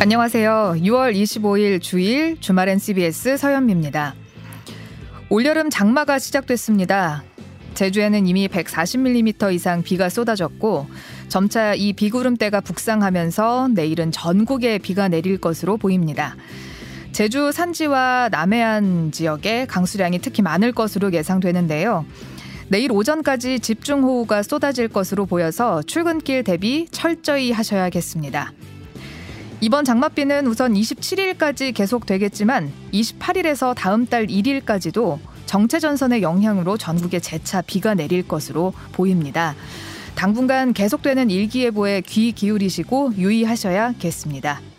안녕하세요. 6월 25일 주일 주말엔 CBS 서현미입니다. 올여름 장마가 시작됐습니다. 제주에는 이미 140mm 이상 비가 쏟아졌고 점차 이 비구름대가 북상하면서 내일은 전국에 비가 내릴 것으로 보입니다. 제주 산지와 남해안 지역에 강수량이 특히 많을 것으로 예상되는데요. 내일 오전까지 집중호우가 쏟아질 것으로 보여서 출근길 대비 철저히 하셔야겠습니다. 이번 장맛비는 우선 27일까지 계속되겠지만 28일에서 다음 달 1일까지도 정체전선의 영향으로 전국에 재차 비가 내릴 것으로 보입니다. 당분간 계속되는 일기예보에 귀 기울이시고 유의하셔야겠습니다.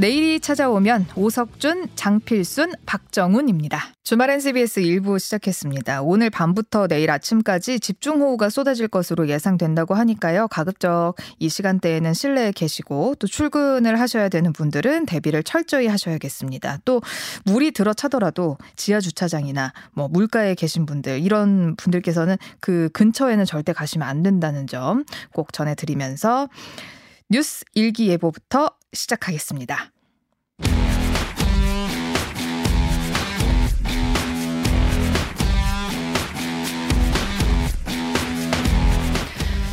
내일이 찾아오면 오석준, 장필순, 박정훈입니다. 주말엔 CBS 1부 시작했습니다. 오늘 밤부터 내일 아침까지 집중호우가 쏟아질 것으로 예상된다고 하니까요. 가급적 이 시간대에는 실내에 계시고 또 출근을 하셔야 되는 분들은 대비를 철저히 하셔야겠습니다. 또 물이 들어차더라도 지하 주차장이나 뭐 물가에 계신 분들 이런 분들께서는 그 근처에는 절대 가시면 안 된다는 점 꼭 전해드리면서 뉴스 일기예보부터 시작하겠습니다.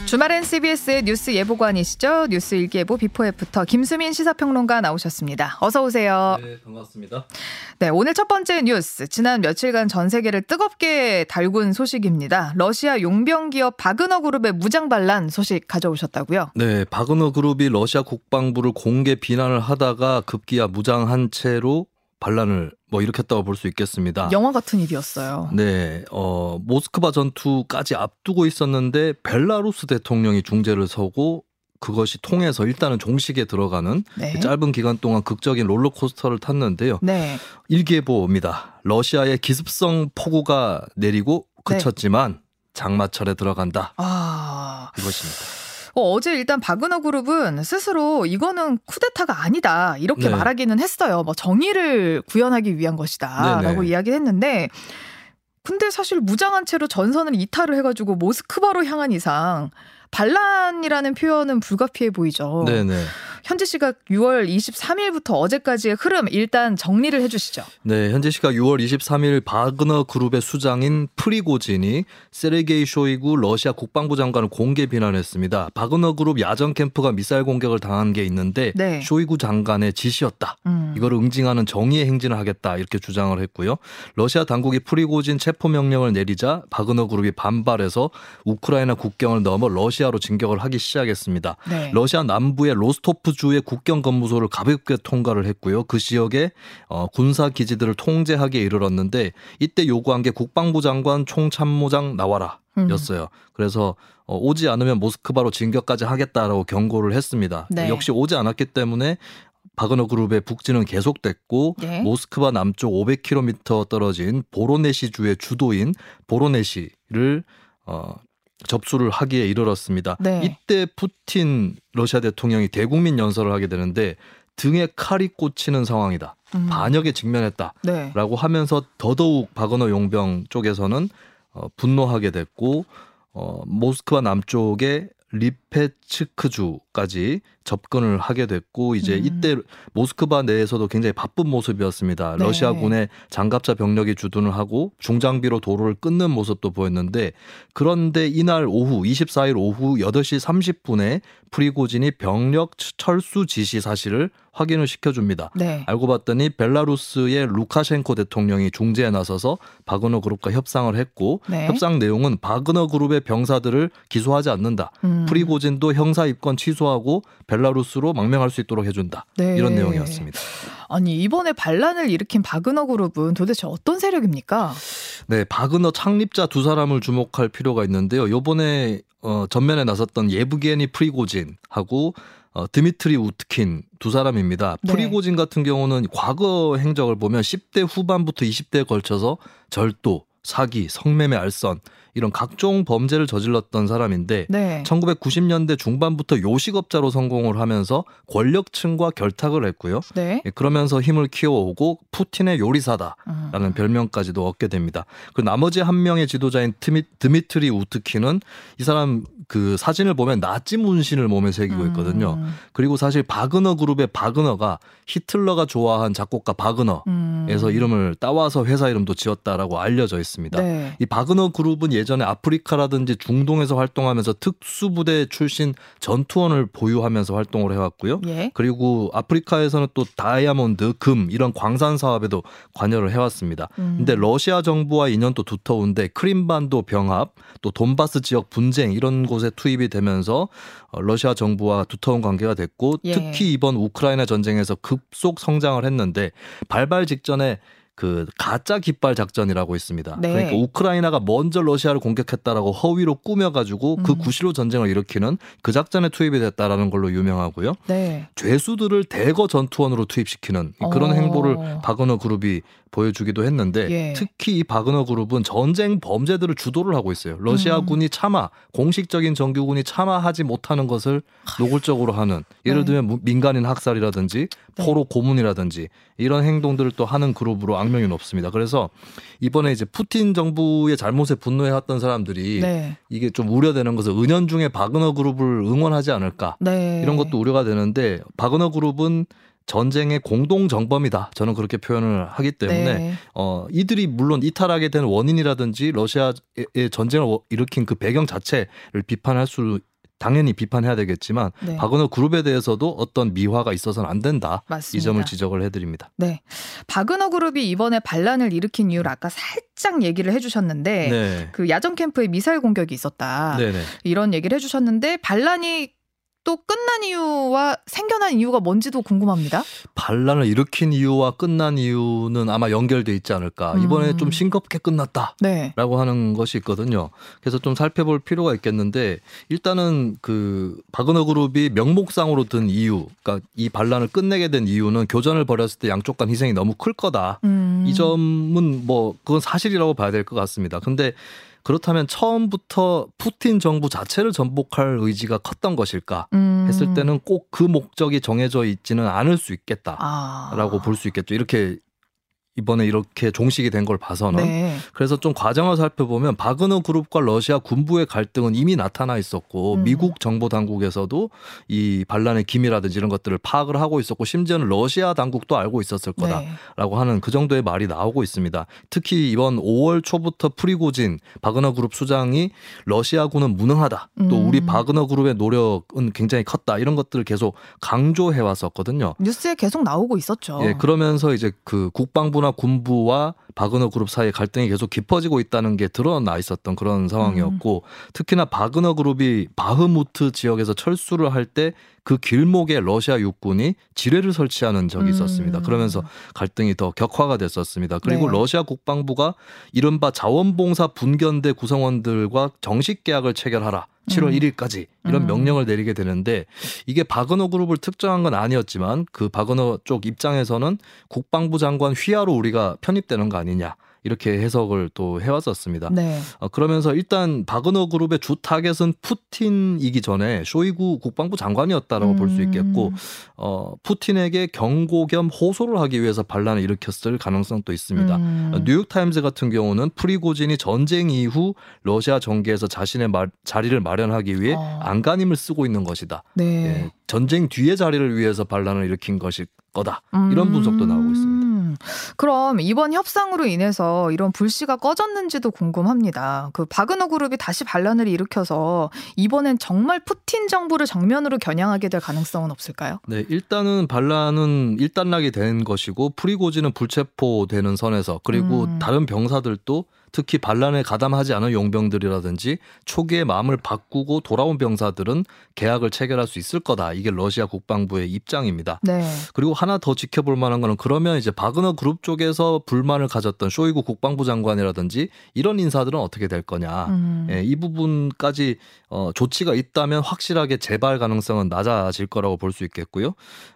주말엔 CBS의 뉴스 예보관이시죠? 뉴스 일기예보 before after 김수민 시사평론가 나오셨습니다. 어서 오세요. 네, 반갑습니다. 네, 오늘 첫 번째 뉴스. 지난 며칠간 전 세계를 뜨겁게 달군 소식입니다. 러시아 용병 기업 바그너 그룹의 무장 반란 소식 가져오셨다고요? 네, 바그너 그룹이 러시아 국방부를 공개 비난을 하다가 급기야 무장한 채로 반란을 뭐 일으켰다고 볼 수 있겠습니다. 영화 같은 일이었어요. 네, 어, 모스크바 전투까지 앞두고 있었는데 벨라루스 대통령이 중재를 서고 그것이 통해서 일단은 종식에 들어가는 네. 짧은 기간 동안 극적인 롤러코스터를 탔는데요. 네. 일기예보입니다. 러시아의 기습성 폭우가 내리고 네. 그쳤지만 네. 장마철에 들어간다. 아. 이것입니다. 어, 어제 일단 바그너 그룹은 스스로 이거는 쿠데타가 아니다 이렇게 네. 말하기는 했어요. 뭐 정의를 구현하기 위한 것이다라고 이야기했는데 근데 사실 무장한 채로 전선을 이탈을 해가지고 모스크바로 향한 이상 반란이라는 표현은 불가피해 보이죠. 네네. 현재 시각 6월 23일부터 어제까지의 흐름 일단 정리를 해주시죠. 네, 현재 시각 6월 23일 바그너 그룹의 수장인 프리고진이 세르게이 쇼이구 러시아 국방부 장관을 공개 비난했습니다. 바그너 그룹 야전 캠프가 미사일 공격을 당한 게 있는데 네. 쇼이구 장관의 지시였다. 음. 이걸 응징하는 정의의 행진을 하겠다 이렇게 주장을 했고요. 러시아 당국이 프리고진 체포 명령을 내리자 바그너 그룹이 반발해서 우크라이나 국경을 넘어 러시아로 진격을 하기 시작했습니다. 네. 러시아 남부의 로스토프 주의 국경 검무소를 가볍게 통과를 했고요. 그 지역에 어, 군사 기지들을 통제하기에 이르렀는데 이때 요구한 게 국방부 장관 총참모장 나와라. 음. 였어요. 그래서 어, 오지 않으면 모스크바로 진격까지 하겠다라고 경고를 했습니다. 네. 역시 오지 않았기 때문에 바그너 그룹의 북진은 계속됐고 네. 모스크바 남쪽 500km 떨어진 보로네시 주의 주도인 보로네시를 어, 접수를 하기에 이르렀습니다. 네. 이때 푸틴 러시아 대통령이 대국민 연설을 하게 되는데 등에 칼이 꽂히는 상황이다. 음. 반역에 직면했다라고 네. 하면서 더더욱 바그너 용병 쪽에서는 어, 분노하게 됐고 어, 모스크바 남쪽에 리페츠크주까지 접근을 하게 됐고 이제 음. 이때 모스크바 내에서도 굉장히 바쁜 모습이었습니다. 네. 러시아군의 장갑차 병력이 주둔을 하고 중장비로 도로를 끊는 모습도 보였는데 그런데 이날 오후 24일 오후 8시 30분에 프리고진이 병력 철수 지시 사실을 확인을 시켜줍니다. 네. 알고 봤더니 벨라루스의 루카셴코 대통령이 중재에 나서서 바그너 그룹과 협상을 했고 네. 협상 내용은 바그너 그룹의 병사들을 기소하지 않는다. 음. 프리고진도 형사 입건 취소하고 벨 라루스로 망명할 수 있도록 해준다. 네. 이런 내용이었습니다. 아니 이번에 반란을 일으킨 바그너 그룹은 도대체 어떤 세력입니까? 네, 바그너 창립자 두 사람을 주목할 필요가 있는데요. 요번에 어, 전면에 나섰던 예브게니 프리고진하고 어, 드미트리 우트킨 두 사람입니다. 네. 프리고진 같은 경우는 과거 행적을 보면 10대 후반부터 20대에 걸쳐서 절도, 사기, 성매매 알선 이런 각종 범죄를 저질렀던 사람인데 네. 1990년대 중반부터 요식업자로 성공을 하면서 권력층과 결탁을 했고요. 네. 예, 그러면서 힘을 키워오고 푸틴의 요리사다라는 음. 별명까지도 얻게 됩니다. 그 나머지 한 명의 지도자인 드미트리 우트키는 이 사람 그 사진을 보면 나치 문신을 몸에 새기고 있거든요. 음. 그리고 사실 바그너 그룹의 바그너가 히틀러가 좋아한 작곡가 바그너에서 음. 이름을 따와서 회사 이름도 지었다라고 알려져 있습니다. 네. 이 바그너 그룹은 예전에 아프리카라든지 중동에서 활동하면서 특수부대 출신 전투원을 보유하면서 활동을 해왔고요. 예. 그리고 아프리카에서는 또 다이아몬드, 금 이런 광산 사업에도 관여를 해왔습니다. 음. 근데 러시아 정부와 인연도 두터운데 크림반도 병합, 또 돈바스 지역 분쟁 이런 곳에 투입이 되면서 어, 러시아 정부와 두터운 관계가 됐고 예. 특히 이번 우크라이나 전쟁에서 급속 성장을 했는데 발발 직전에 그 가짜 깃발 작전이라고 있습니다. 네. 그러니까 우크라이나가 먼저 러시아를 공격했다라고 허위로 꾸며가지고 그 음. 구시로 전쟁을 일으키는 그 작전에 투입이 됐다라는 걸로 유명하고요. 네. 죄수들을 대거 전투원으로 투입시키는 그런 어. 행보를 바그너 그룹이 보여주기도 했는데 예. 특히 이 바그너 그룹은 전쟁 범죄들을 주도를 하고 있어요. 러시아군이 음. 참아 공식적인 정규군이 참아하지 못하는 것을 노골적으로 하는 예를 네. 들면 무- 민간인 학살이라든지 네. 포로 고문이라든지 이런 행동들을 또 하는 그룹으로 악명이 높습니다. 그래서 이번에 이제 푸틴 정부의 잘못에 분노해왔던 사람들이 네. 이게 좀 우려되는 것은 은연중에 바그너 그룹을 응원하지 않을까 네. 이런 것도 우려가 되는데 바그너 그룹은 전쟁의 공동 정범이다. 저는 그렇게 표현을 하기 때문에 네. 어 이들이 물론 이탈하게 된 원인이라든지 러시아의 전쟁을 일으킨 그 배경 자체를 비판할 수 당연히 비판해야 되겠지만 네. 바그너 그룹에 대해서도 어떤 미화가 있어서는 안 된다. 맞습니다. 이 점을 지적을 해드립니다. 네. 바그너 그룹이 이번에 반란을 일으킨 이유를 아까 살짝 얘기를 해주셨는데 네. 그 야전 캠프에 미사일 공격이 있었다. 네네. 이런 얘기를 해주셨는데 반란이 또 끝난 이유와 생겨난 이유가 뭔지도 궁금합니다. 반란을 일으킨 이유와 끝난 이유는 아마 연결돼 있지 않을까. 이번에 음. 좀 싱겁게 끝났다. 네. 라고 하는 것이 있거든요. 그래서 좀 살펴볼 필요가 있겠는데 일단은 그 바그너 그룹이 명목상으로 든 이유, 그러니까 이 반란을 끝내게 된 이유는 교전을 벌였을 때 양쪽 간 희생이 너무 클 거다. 음. 이 점은 뭐 그건 사실이라고 봐야 될 것 같습니다. 근데 그렇다면 처음부터 푸틴 정부 자체를 전복할 의지가 컸던 것일까 음. 했을 때는 꼭 그 목적이 정해져 있지는 않을 수 있겠다라고 아. 볼수 있겠죠. 이렇게 이번에 이렇게 종식이 된 걸 봐서는 네. 그래서 좀 과정을 살펴보면 바그너 그룹과 러시아 군부의 갈등은 이미 나타나 있었고 음. 미국 정보 당국에서도 이 반란의 기미라든지 이런 것들을 파악을 하고 있었고 심지어는 러시아 당국도 알고 있었을 네. 거다라고 하는 그 정도의 말이 나오고 있습니다. 특히 이번 5월 초부터 프리고진 바그너 그룹 수장이 러시아군은 무능하다. 또 음. 우리 바그너 그룹의 노력은 굉장히 컸다. 이런 것들을 계속 강조해 왔었거든요. 뉴스에 계속 나오고 있었죠. 예, 그러면서 이제 그 국방부나 군부와 바그너 그룹 사이의 갈등이 계속 깊어지고 있다는 게 드러나 있었던 그런 상황이었고 특히나 바그너 그룹이 바흐무트 지역에서 철수를 할 때 그 길목에 러시아 육군이 지뢰를 설치하는 적이 있었습니다. 음. 그러면서 갈등이 더 격화가 됐었습니다. 그리고 네. 러시아 국방부가 이른바 자원봉사 분견대 구성원들과 정식 계약을 체결하라. 7월 음. 1일까지 이런 음. 명령을 내리게 되는데 이게 바그너 그룹을 특정한 건 아니었지만 그 바그너 쪽 입장에서는 국방부 장관 휘하로 우리가 편입되는 거 아니냐 이렇게 해석을 또 해왔었습니다. 네. 어, 그러면서 일단 바그너 그룹의 주 타겟은 푸틴이기 전에 쇼이구 국방부 장관이었다라고 볼수 있겠고 음. 어, 푸틴에게 경고 겸 호소를 하기 위해서 반란을 일으켰을 가능성도 있습니다. 음. 어, 뉴욕 타임즈 같은 경우는 프리고진이 전쟁 이후 러시아 정계에서 자신의 마- 자리를 마련하기 위해 어. 안간힘을 쓰고 있는 것이다. 네. 예, 전쟁 뒤의 자리를 위해서 반란을 일으킨 것일 거다. 이런 분석도 나오고 있습니다. 음. 그럼 이번 협상으로 인해서 이런 불씨가 꺼졌는지도 궁금합니다. 그 바그너 그룹이 다시 반란을 일으켜서 이번엔 정말 푸틴 정부를 정면으로 겨냥하게 될 가능성은 없을까요? 네, 일단은 반란은 일단락이 된 것이고 프리고진은 불체포되는 선에서 그리고 음. 다른 병사들도 특히 반란에 가담하지 않은 용병들이라든지 초기에 마음을 바꾸고 돌아온 병사들은 계약을 체결할 수 있을 거다. 이게 러시아 국방부의 입장입니다. 네. 그리고 하나 더 지켜볼 만한 거는 그러면 이제 바그너 그룹 쪽에서 불만을 가졌던 쇼이구 국방부 장관이라든지 이런 인사들은 어떻게 될 거냐. 음. 예, 이 부분까지 어, 조치가 있다면 확실하게 재발 가능성은 낮아질 거라고 볼 수 있겠고요.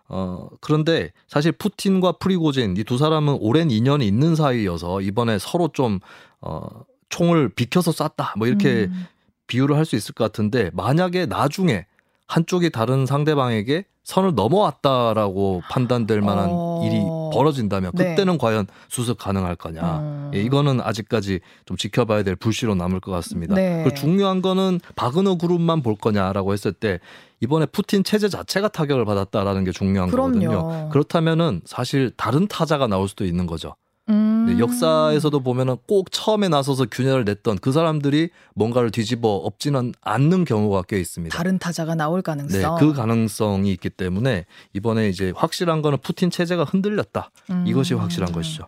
어, 그런데 사실 푸틴과 프리고진 이 두 사람은 오랜 인연이 있는 사이여서 이번에 서로 좀 어, 총을 비켜서 쐈다. 뭐 이렇게 음. 비유를 할 수 있을 것 같은데 만약에 나중에 한쪽이 다른 상대방에게 선을 넘어왔다라고 판단될 만한 어. 일이 벌어진다면 네. 그때는 과연 수습 가능할 거냐. 음. 예, 이거는 아직까지 좀 지켜봐야 될 불씨로 남을 것 같습니다. 네. 그리고 중요한 거는 바그너 그룹만 볼 거냐라고 했을 때 이번에 푸틴 체제 자체가 타격을 받았다라는 게 중요한 거거든요. 그럼요. 그렇다면은 사실 다른 타자가 나올 수도 있는 거죠. 음. 네, 역사에서도 보면은 꼭 처음에 나서서 균열을 냈던 그 사람들이 뭔가를 뒤집어 엎지는 않는 경우가 꽤 있습니다. 다른 타자가 나올 가능성. 네, 그 가능성이 있기 때문에 이번에 이제 확실한 거는 푸틴 체제가 흔들렸다. 음. 이것이 확실한 것이죠.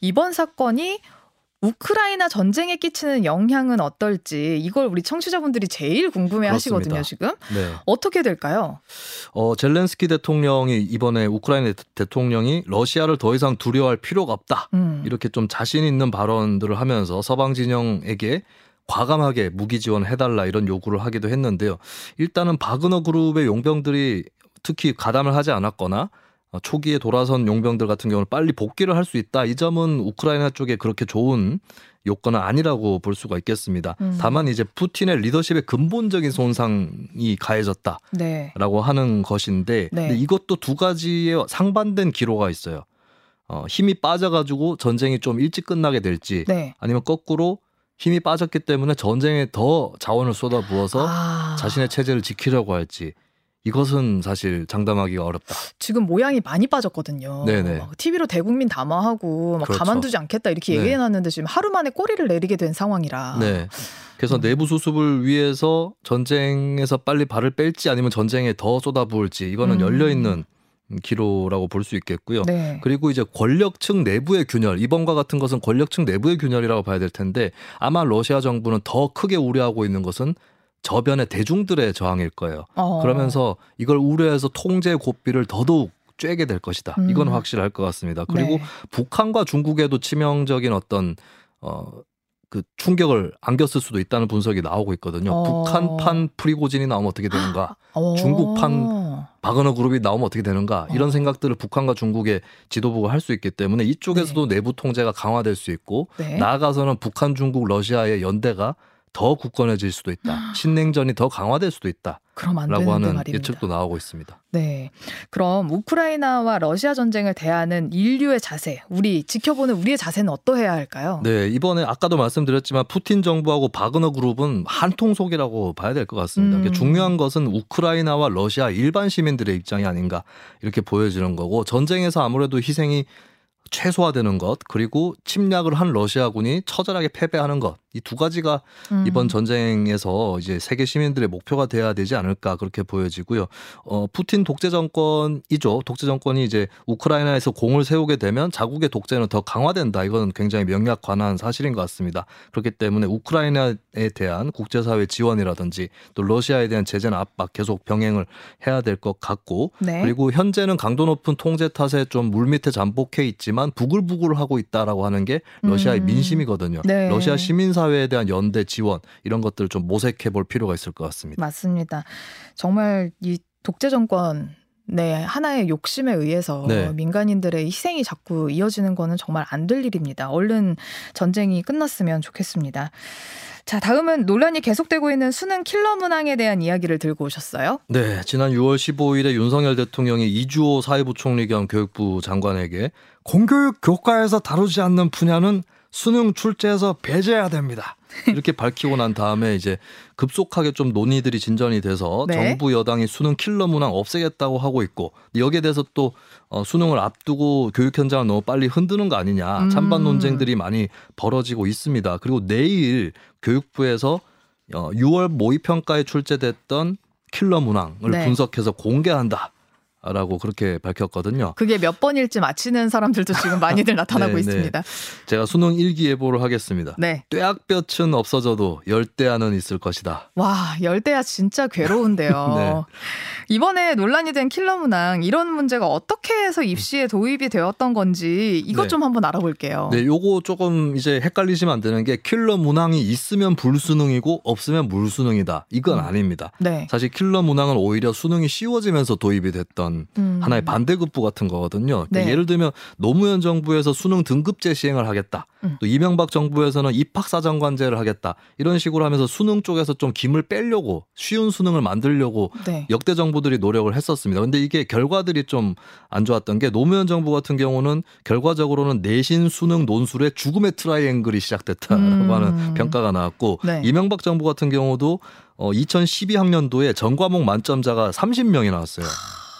이번 사건이 우크라이나 전쟁에 끼치는 영향은 어떨지 이걸 우리 청취자분들이 제일 궁금해 하시거든요, 그렇습니다. 지금. 네. 어떻게 될까요? 어, 젤렌스키 대통령이 이번에 우크라이나 대- 대통령이 러시아를 더 이상 두려워할 필요가 없다. 음. 이렇게 좀 자신 있는 발언들을 하면서 서방 진영에게 과감하게 무기 지원해달라 이런 요구를 하기도 했는데요. 일단은 바그너 그룹의 용병들이 특히 가담을 하지 않았거나 어, 초기에 돌아선 용병들 같은 경우는 빨리 복귀를 할 수 있다. 이 점은 우크라이나 쪽에 그렇게 좋은 요건은 아니라고 볼 수가 있겠습니다. 음. 다만 이제 푸틴의 리더십의 근본적인 손상이 가해졌다. 네. 라고 하는 것인데 네. 근데 이것도 두 가지의 상반된 기로가 있어요. 어, 힘이 빠져가지고 전쟁이 좀 일찍 끝나게 될지 네. 아니면 거꾸로 힘이 빠졌기 때문에 전쟁에 더 자원을 쏟아부어서 아, 자신의 체제를 지키려고 할지 이것은 사실 장담하기가 어렵다. 지금 모양이 많이 빠졌거든요. 네네. TV로 대국민 담화하고 막 그렇죠. 가만두지 않겠다 이렇게 네. 얘기해놨는데 지금 하루 만에 꼬리를 내리게 된 상황이라. 네. 그래서 음. 내부 수습을 위해서 전쟁에서 빨리 발을 뺄지 아니면 전쟁에 더 쏟아부을지 이거는 음. 열려 있는 기로라고 볼 수 있겠고요. 네. 그리고 이제 권력층 내부의 균열 이번과 같은 것은 권력층 내부의 균열이라고 봐야 될 텐데 아마 러시아 정부는 더 크게 우려하고 있는 것은 저변의 대중들의 저항일 거예요. 어. 그러면서 이걸 우려해서 통제 고삐를 더더욱 쬐게 될 것이다. 음. 이건 확실할 것 같습니다. 그리고 네. 북한과 중국에도 치명적인 어떤 어. 그 충격을 안겼을 수도 있다는 분석이 나오고 있거든요. 어. 북한판 프리고진이 나오면 어떻게 되는가? 어. 중국판 바그너 그룹이 나오면 어떻게 되는가 이런 어. 생각들을 북한과 중국의 지도부가 할 수 있기 때문에 이쪽에서도 내부 통제가 강화될 수 있고 네. 나아가서는 북한, 중국, 러시아의 연대가 더 굳건해질 수도 있다. 신냉전이 더 강화될 수도 있다라고 그럼 안 되는데 하는 말입니다. 예측도 나오고 있습니다. 네. 그럼 우크라이나와 러시아 전쟁을 대하는 인류의 자세, 우리 지켜보는 우리의 자세는 어떠해야 할까요? 네, 이번에 아까도 말씀드렸지만 푸틴 정부하고 바그너 그룹은 한통속이라고 봐야 될 것 같습니다. 음. 그러니까 중요한 것은 우크라이나와 러시아 일반 시민들의 입장이 아닌가 이렇게 보여지는 거고 전쟁에서 아무래도 희생이 최소화되는 것 그리고 침략을 한 러시아군이 처절하게 패배하는 것 이 두 가지가 음. 이번 전쟁에서 이제 세계 시민들의 목표가 돼야 되지 않을까 그렇게 보여지고요. 어 푸틴 독재 정권이죠. 독재 정권이 이제 우크라이나에서 공을 세우게 되면 자국의 독재는 더 강화된다. 이거는 굉장히 명약 관한 사실인 것 같습니다. 그렇기 때문에 우크라이나에 대한 국제사회 지원이라든지 또 러시아에 대한 제재나 압박 계속 병행을 해야 될 것 같고 네. 그리고 현재는 강도 높은 통제 탓에 좀 물밑에 잠복해 있지만 부글부글 하고 있다라고 하는 게 러시아의 음. 민심이거든요. 네. 러시아 시민사 회에 대한 연대 지원 이런 것들을 좀 모색해 볼 필요가 있을 것 같습니다. 맞습니다. 정말 이 독재 정권 네, 하나의 욕심에 의해서 네. 민간인들의 희생이 자꾸 이어지는 거는 정말 안 될 일입니다. 얼른 전쟁이 끝났으면 좋겠습니다. 자, 다음은 논란이 계속되고 있는 수능 킬러 문항에 대한 이야기를 들고 오셨어요. 네, 지난 6월 15일에 윤석열 대통령이 이주호 사회부 총리 겸 교육부 장관에게 공교육 교과에서 다루지 않는 분야는 수능 출제에서 배제해야 됩니다. 이렇게 밝히고 난 다음에 이제 급속하게 좀 논의들이 진전이 돼서 네. 정부 여당이 수능 킬러 문항 없애겠다고 하고 있고 여기에 대해서 또 어, 수능을 앞두고 교육 현장을 너무 빨리 흔드는 거 아니냐 음. 찬반 논쟁들이 많이 벌어지고 있습니다. 그리고 내일 교육부에서 어, 6월 모의평가에 출제됐던 킬러 문항을 네. 분석해서 공개한다. 라고 그렇게 밝혔거든요. 그게 몇 번일지 맞히는 사람들도 지금 많이들 나타나고 네, 네. 있습니다. 제가 수능 일기예보를 하겠습니다. 네. 뙤약볕은 없어져도 열대야는 있을 것이다. 와, 열대야 진짜 괴로운데요. 네. 이번에 논란이 된 킬러 문항 이런 문제가 어떻게 해서 입시에 도입이 되었던 건지 이것 네. 좀 한번 알아볼게요. 네, 요거 조금 이제 헷갈리시면 안 되는 게 킬러 문항이 있으면 불수능이고 없으면 물수능이다. 이건 음. 아닙니다. 네. 사실 킬러 문항은 오히려 수능이 쉬워지면서 도입이 됐던 그런 음. 하나의 반대급부 같은 거거든요. 그러니까 네. 예를 들면 노무현 정부에서 수능 등급제 시행을 하겠다. 음. 또 이명박 정부에서는 입학사정관제를 하겠다. 이런 식으로 하면서 수능 쪽에서 좀 김을 빼려고 쉬운 수능을 만들려고 네. 역대 정부들이 노력을 했었습니다. 근데 이게 결과들이 좀 안 좋았던 게 노무현 정부 같은 경우는 결과적으로는 내신 수능 논술의 죽음의 트라이앵글이 시작됐다라고 음. 하는 평가가 나왔고 네. 이명박 정부 같은 경우도 어 2012학년도에 전 과목 만점자가 30명이 나왔어요.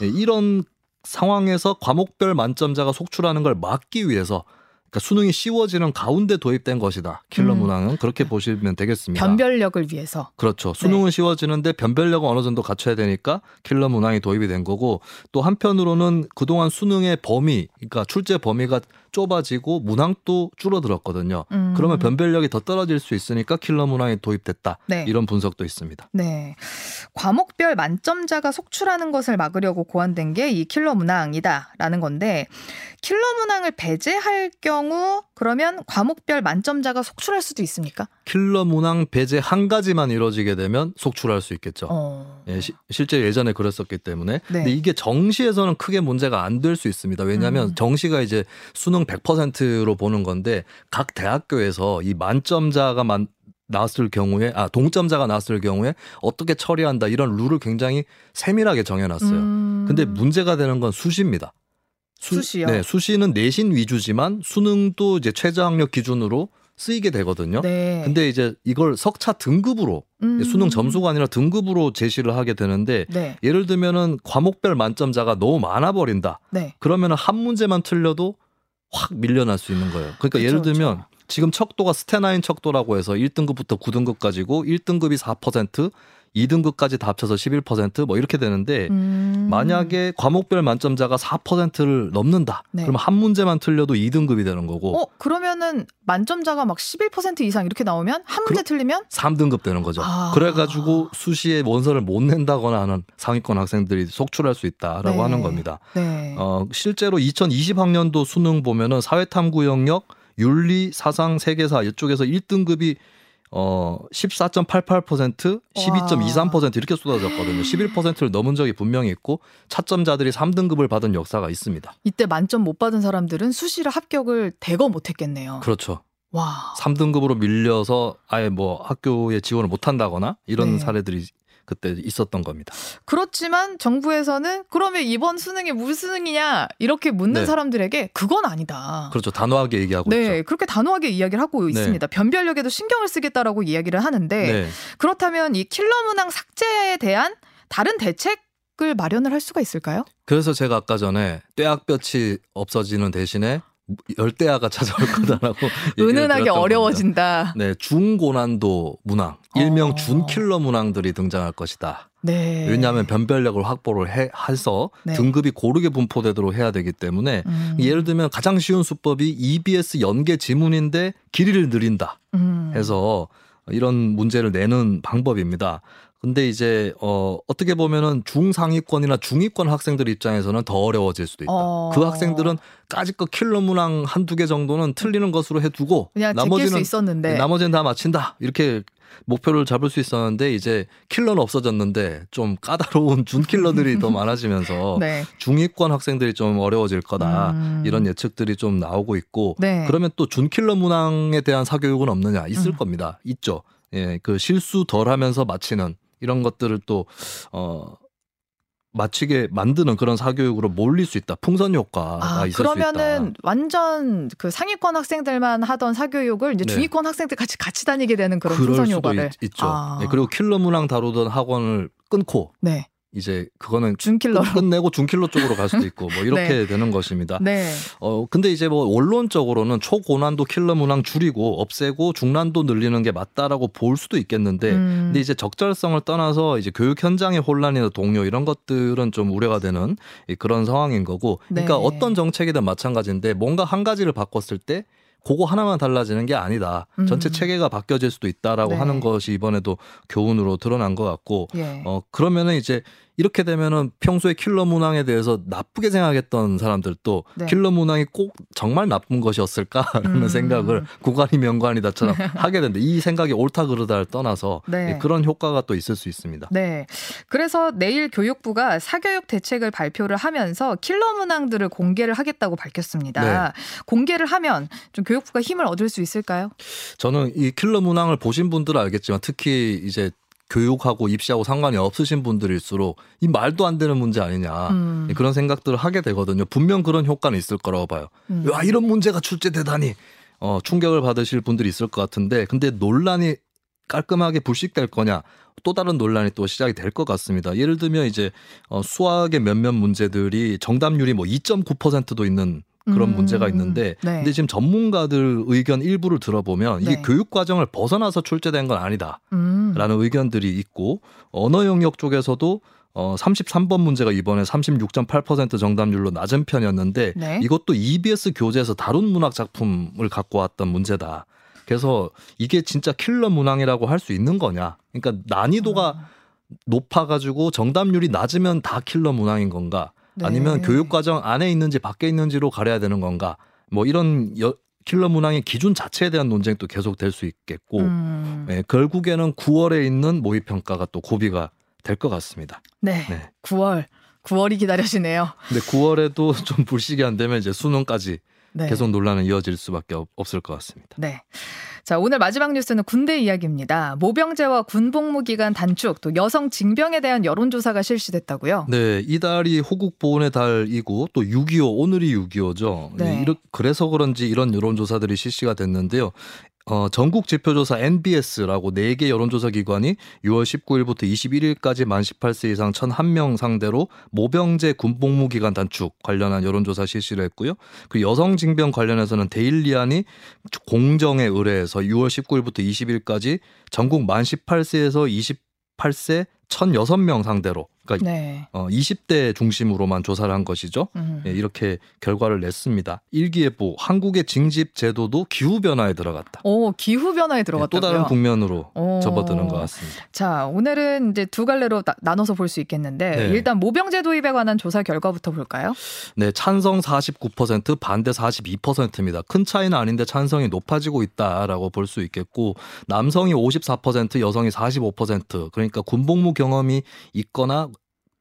예, 이런 상황에서 과목별 만점자가 속출하는 걸 막기 위해서 그러니까 수능이 쉬워지는 가운데 도입된 것이다. 킬러 음. 문항은 그렇게 보시면 되겠습니다. 변별력을 위해서. 그렇죠. 수능은 쉬워지는데 변별력은 어느 정도 갖춰야 되니까 킬러 문항이 도입이 된 거고 또 한편으로는 그동안 수능의 범위, 그러니까 출제 범위가 좁아지고 문항도 줄어들었거든요. 음. 그러면 변별력이 더 떨어질 수 있으니까 킬러 문항이 도입됐다. 네. 이런 분석도 있습니다. 네. 과목별 만점자가 속출하는 것을 막으려고 고안된 게 이 킬러 문항이다라는 건데 킬러 문항을 배제할 경우 그러면 과목별 만점자가 속출할 수도 있습니까? 킬러 문항 배제 한 가지만 이루어지게 되면 속출할 수 있겠죠. 어. 예, 시- 실제 예전에 그랬었기 때문에. 네. 근데 이게 정시에서는 크게 문제가 안 될 수 있습니다. 왜냐하면 음. 정시가 이제 수능 100%로 보는 건데 각 대학교에서 이 만점자가 만 나왔을 경우에 아 동점자가 나왔을 경우에 어떻게 처리한다 이런 룰을 굉장히 세밀하게 정해놨어요. 음. 근데 문제가 되는 건 수시입니다. 수 시요? 네, 수시는 내신 위주지만 수능도 이제 최저 학력 기준으로 쓰이게 되거든요. 네. 근데 이제 이걸 석차 등급으로 음. 수능 점수가 아니라 등급으로 제시를 하게 되는데 네. 예를 들면은 과목별 만점자가 너무 많아 버린다. 네. 그러면은 한 문제만 틀려도 확 밀려날 수 있는 거예요. 그러니까 그쵸, 예를 들면 그쵸. 지금 척도가 스테나인 척도라고 해서 1등급부터 9등급까지고 1등급이 4%, 2등급까지 다 합쳐서 11%뭐 이렇게 되는데 음. 만약에 과목별 만점자가 4%를 넘는다. 네. 그러면 한 문제만 틀려도 2등급이 되는 거고 어 그러면은 만점자가 막 11% 이상 이렇게 나오면 한 문제 틀리면 3등급 되는 거죠. 아. 그래 가지고 수시에 원서를 못 낸다거나 하는 상위권 학생들이 속출할 수 있다라고 네. 하는 겁니다. 네. 어, 실제로 2020학년도 수능 보면은 사회탐구 영역, 윤리, 사상, 세계사 이쪽에서 1등급이 어 14.88%, 12.23% 이렇게 쏟아졌거든요. 11%를 넘은 적이 분명히 있고 차점자들이 3등급을 받은 역사가 있습니다. 이때 만점 못 받은 사람들은 수시를 합격을 대거 못 했겠네요. 그렇죠. 와. 3등급으로 밀려서 아예 뭐 학교에 지원을 못 한다거나 이런 네. 사례들이 그때 있었던 겁니다. 그렇지만 정부에서는 그러면 이번 수능이 무슨 수능이냐 이렇게 묻는 네. 사람들에게 그건 아니다. 그렇죠. 단호하게 얘기하고 네, 있죠. 그렇게 단호하게 이야기를 하고 네. 있습니다. 변별력에도 신경을 쓰겠다라고 이야기를 하는데 네. 그렇다면 이 킬러 문항 삭제에 대한 다른 대책 을 마련을 할 수가 있을까요? 그래서 제가 아까 전에 떼학볕이 없어지는 대신에 열대야가 찾아올 거다라고 은은하게. 어려워진다. 네, 중고난도 문항, 일명 어. 준킬러 문항들이 등장할 것이다. 네. 왜냐하면 변별력을 확보를 해, 해서 네. 등급이 고르게 분포되도록 해야 되기 때문에 음. 예를 들면 가장 쉬운 수법이 EBS 연계 지문인데 길이를 늘린다 음. 해서 이런 문제를 내는 방법입니다. 근데 이제 어 어떻게 보면은 중상위권이나 중위권 학생들 입장에서는 더 어려워질 수도 있다. 어. 그 학생들은 까짓거 킬러 문항 한두 개 정도는 틀리는 것으로 해두고 나머지는 있었는데 네, 나머지는 다 맞힌다 이렇게 목표를 잡을 수 있었는데 이제 킬러는 없어졌는데 좀 까다로운 준 킬러들이 더 많아지면서 네. 중위권 학생들이 좀 어려워질 거다 음. 이런 예측들이 좀 나오고 있고 네. 그러면 또 준 킬러 문항에 대한 사교육은 없느냐 있을 음. 겁니다 있죠 예 그 실수 덜 하면서 마치는 이런 것들을 또어 맞추게 만드는 그런 사교육으로 몰릴 수 있다 풍선 효과가 아, 있을 수 그러면은 있다. 완전 그 상위권 학생들만 하던 사교육을 이제 네. 중위권 학생들 같이 같이 다니게 되는 그런 풍선 효과를 있, 죠 아. 예, 그리고 킬러 문항 다루던 학원을 끊고 네. 이제 그거는 준킬러로. 끝내고 준킬러 쪽으로 갈 수도 있고 뭐 이렇게 네. 되는 것입니다. 네. 어 근데 이제 뭐 원론적으로는 초고난도 킬러 문항 줄이고 없애고 중난도 늘리는 게 맞다라고 볼 수도 있겠는데 음. 근데 이제 적절성을 떠나서 이제 교육 현장의 혼란이나 동요 이런 것들은 좀 우려가 되는 이 그런 상황인 거고 그러니까 네. 어떤 정책이든 마찬가지인데 뭔가 한 가지를 바꿨을 때 그거 하나만 달라지는 게 아니다. 전체 음. 체계가 바뀌어질 수도 있다라고 네. 하는 것이 이번에도 교훈으로 드러난 것 같고 예. 어 그러면은 이제 이렇게 되면은 평소에 킬러 문항에 대해서 나쁘게 생각했던 사람들도 네. 킬러 문항이 꼭 정말 나쁜 것이었을까라는 음. 생각을 구간이 명관이다처럼 하게 되는데 이 생각이 옳다 그르다를 떠나서 네. 예, 그런 효과가 또 있을 수 있습니다. 네. 그래서 내일 교육부가 사교육 대책을 발표를 하면서 킬러 문항들을 공개를 하겠다고 밝혔습니다. 네. 공개를 하면 좀 교육부가 힘을 얻을 수 있을까요? 저는 이 킬러 문항을 보신 분들은 알겠지만 특히 이제 교육하고 입시하고 상관이 없으신 분들일수록 이 말도 안 되는 문제 아니냐 음. 그런 생각들을 하게 되거든요. 분명 그런 효과는 있을 거라고 봐요. 음. 와 이런 문제가 출제되다니 어, 충격을 받으실 분들이 있을 것 같은데 근데 논란이 깔끔하게 불식될 거냐 또 다른 논란이 또 시작이 될 것 같습니다. 예를 들면 이제 어, 수학의 몇몇 문제들이 정답률이 뭐 2.9%도 있는 그런 음. 문제가 있는데 네. 근데 지금 전문가들 의견 일부를 들어보면 이게 네. 교육 과정을 벗어나서 출제된 건 아니다라는 음. 의견들이 있고 언어 영역 쪽에서도 어 33번 문제가 이번에 36.8% 정답률로 낮은 편이었는데 네. 이것도 EBS 교재에서 다룬 문학 작품을 갖고 왔던 문제다. 그래서 이게 진짜 킬러 문항이라고 할 수 있는 거냐? 그러니까 난이도가 높아가지고 정답률이 낮으면 다 킬러 문항인 건가? 네. 아니면 교육 과정 안에 있는지 밖에 있는지로 가려야 되는 건가? 뭐 이런 여- 킬러 문항의 기준 자체에 대한 논쟁도 계속 될 수 있겠고, 음. 예, 결국에는 9월에 있는 모의 평가가 또 고비가 될 것 같습니다. 네. 네. 9월. 9월이 기다려지네요. 근데 9월에도 좀 불식이 안 되면 이제 수능까지 네. 계속 논란은 이어질 수밖에 없- 없을 것 같습니다. 네. 자, 오늘 마지막 뉴스는 군대 이야기입니다. 모병제와 군복무 기간 단축, 또 여성 징병에 대한 여론조사가 실시됐다고요? 네, 이달이 호국 보훈의 달이고 또 6.25 오늘이 6.25죠. 네. 그래서 그런지 이런 여론조사들이 실시가 됐는데요. 어, 전국 지표조사 NBS라고 4개 여론조사 기관이 6월 19일부터 21일까지 만 18세 이상 1,001명 상대로 모병제 군복무 기간 단축 관련한 여론조사 실시를 했고요. 그 여성 징병 관련해서는 데일리안이 공정에 의뢰해서 6월 19일부터 20일까지 전국 만 18세에서 28세 1,006명 상대로 그러니까 네. 어, 20대 중심으로만 조사를 한 것이죠. 음. 예, 이렇게 결과를 냈습니다. 일기예보 한국의 징집 제도도 기후 변화에 들어갔다. 오, 기후 변화에 예, 들어갔다고요? 또 다른 국면으로 오. 접어드는 것 같습니다. 자, 오늘은 이제 두 갈래로 나, 나눠서 볼 수 있겠는데 네. 일단 모병제 도입에 관한 조사 결과부터 볼까요? 네, 찬성 49%, 반대 42%입니다. 큰 차이는 아닌데 찬성이 높아지고 있다라고 볼 수 있겠고 남성이 54%, 여성이 45%. 그러니까 군복무 경험이 있거나